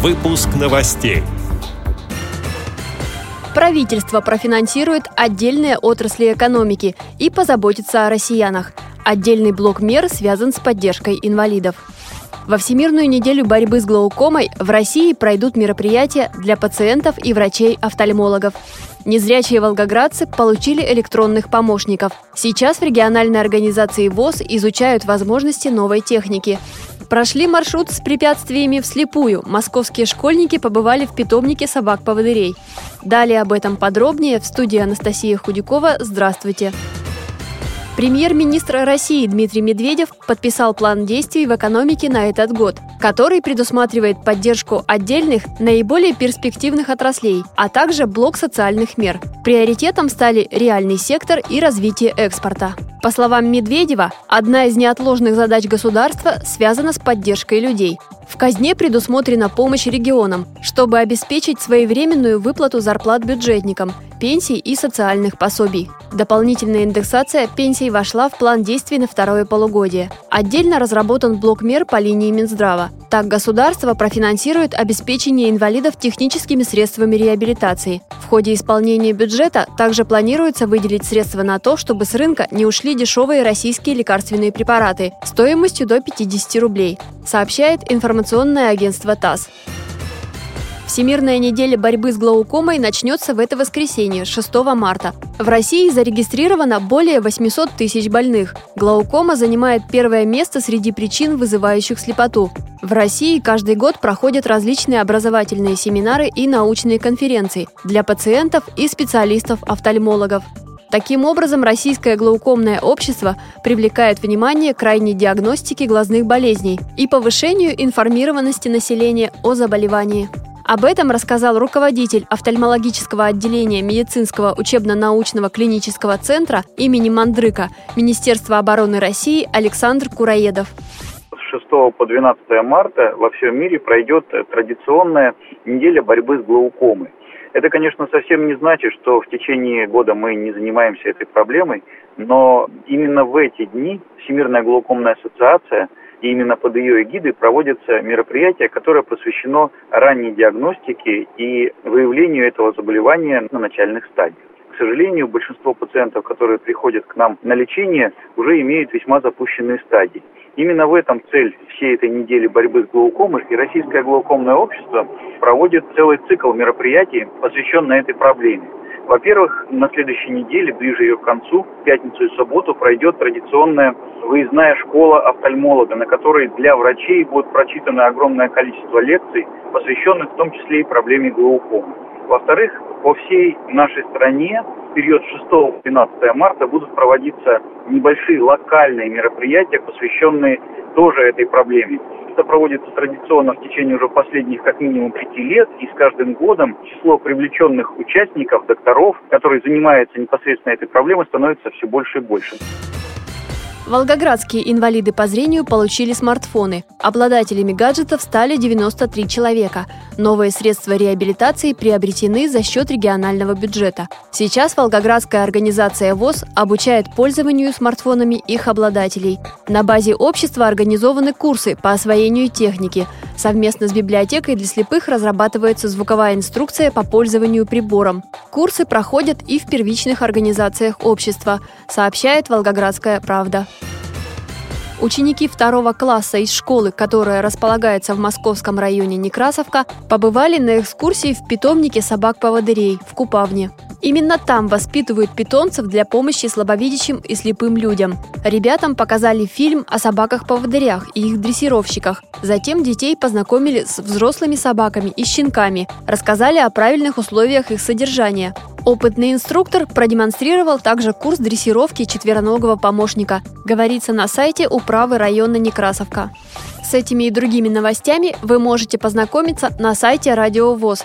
Выпуск новостей. Правительство профинансирует отдельные отрасли экономики и позаботится о россиянах. Отдельный блок мер связан с поддержкой инвалидов. Во Всемирную неделю борьбы с глаукомой в России пройдут мероприятия для пациентов и врачей-офтальмологов. Незрячие волгоградцы получили электронных помощников. Сейчас в региональной организации ВОЗ изучают возможности новой техники. Прошли маршрут с препятствиями вслепую. Московские школьники побывали в питомнике собак-поводырей. Далее об этом подробнее в студии Анастасия Худякова. Здравствуйте! Премьер-министр России Дмитрий Медведев подписал план действий в экономике на этот год, который предусматривает поддержку отдельных, наиболее перспективных отраслей, а также блок социальных мер. Приоритетом стали реальный сектор и развитие экспорта. По словам Медведева, одна из неотложных задач государства связана с поддержкой людей. В казне предусмотрена помощь регионам, чтобы обеспечить своевременную выплату зарплат бюджетникам, пенсий и социальных пособий. Дополнительная индексация пенсий вошла в план действий на второе полугодие. Отдельно разработан блок мер по линии Минздрава. Так государство профинансирует обеспечение инвалидов техническими средствами реабилитации. В ходе исполнения бюджета также планируется выделить средства на то, чтобы с рынка не ушли дешевые российские лекарственные препараты стоимостью до 50 рублей, сообщает информационное агентство ТАСС. Всемирная неделя борьбы с глаукомой начнется в это воскресенье, 6 марта. В России зарегистрировано более 800 тысяч больных. Глаукома занимает первое место среди причин, вызывающих слепоту. В России каждый год проходят различные образовательные семинары и научные конференции для пациентов и специалистов-офтальмологов. Таким образом, Российское глаукомное общество привлекает внимание к крайней диагностике глазных болезней и повышению информированности населения о заболевании. Об этом рассказал руководитель офтальмологического отделения медицинского учебно-научного клинического центра имени Мандрыка Министерства обороны России Александр Кураедов. С 6 по 12 марта во всем мире пройдет традиционная неделя борьбы с глаукомой. Это, конечно, совсем не значит, что в течение года мы не занимаемся этой проблемой, но именно в эти дни Всемирная глаукомная ассоциация – и именно под ее эгидой проводится мероприятие, которое посвящено ранней диагностике и выявлению этого заболевания на начальных стадиях. К сожалению, большинство пациентов, которые приходят к нам на лечение, уже имеют весьма запущенные стадии. Именно в этом цель всей этой недели борьбы с глаукомой, и Российское глаукомное общество проводит целый цикл мероприятий, посвященный этой проблеме. Во-первых, на следующей неделе, ближе ее к концу, в пятницу и субботу, пройдет традиционная выездная школа офтальмолога, на которой для врачей будет прочитано огромное количество лекций, посвященных в том числе и проблеме глаукомы. Во-вторых, по всей нашей стране в период 6-12 марта будут проводиться небольшие локальные мероприятия, посвященные тоже этой проблеме. Это проводится традиционно в течение уже последних как минимум пяти лет, и с каждым годом число привлеченных участников, докторов, которые занимаются непосредственно этой проблемой, становится все больше и больше. Волгоградские инвалиды по зрению получили смартфоны. Обладателями гаджетов стали 93 человека. Новые средства реабилитации приобретены за счет регионального бюджета. Сейчас Волгоградская организация ВОЗ обучает пользованию смартфонами их обладателей. На базе общества организованы курсы по освоению техники. Совместно с библиотекой для слепых разрабатывается звуковая инструкция по пользованию прибором. Курсы проходят и в первичных организациях общества, сообщает Волгоградская правда. Ученики второго класса из школы, которая располагается в московском районе Некрасовка, побывали на экскурсии в питомнике собак-поводырей в Купавне. Именно там воспитывают питомцев для помощи слабовидящим и слепым людям. Ребятам показали фильм о собаках-поводырях и их дрессировщиках. Затем детей познакомили с взрослыми собаками и щенками, рассказали о правильных условиях их содержания. Опытный инструктор продемонстрировал также курс дрессировки четвероногого помощника, говорится на сайте управы района Некрасовка. С этими и другими новостями вы можете познакомиться на сайте Радио ВОЗ.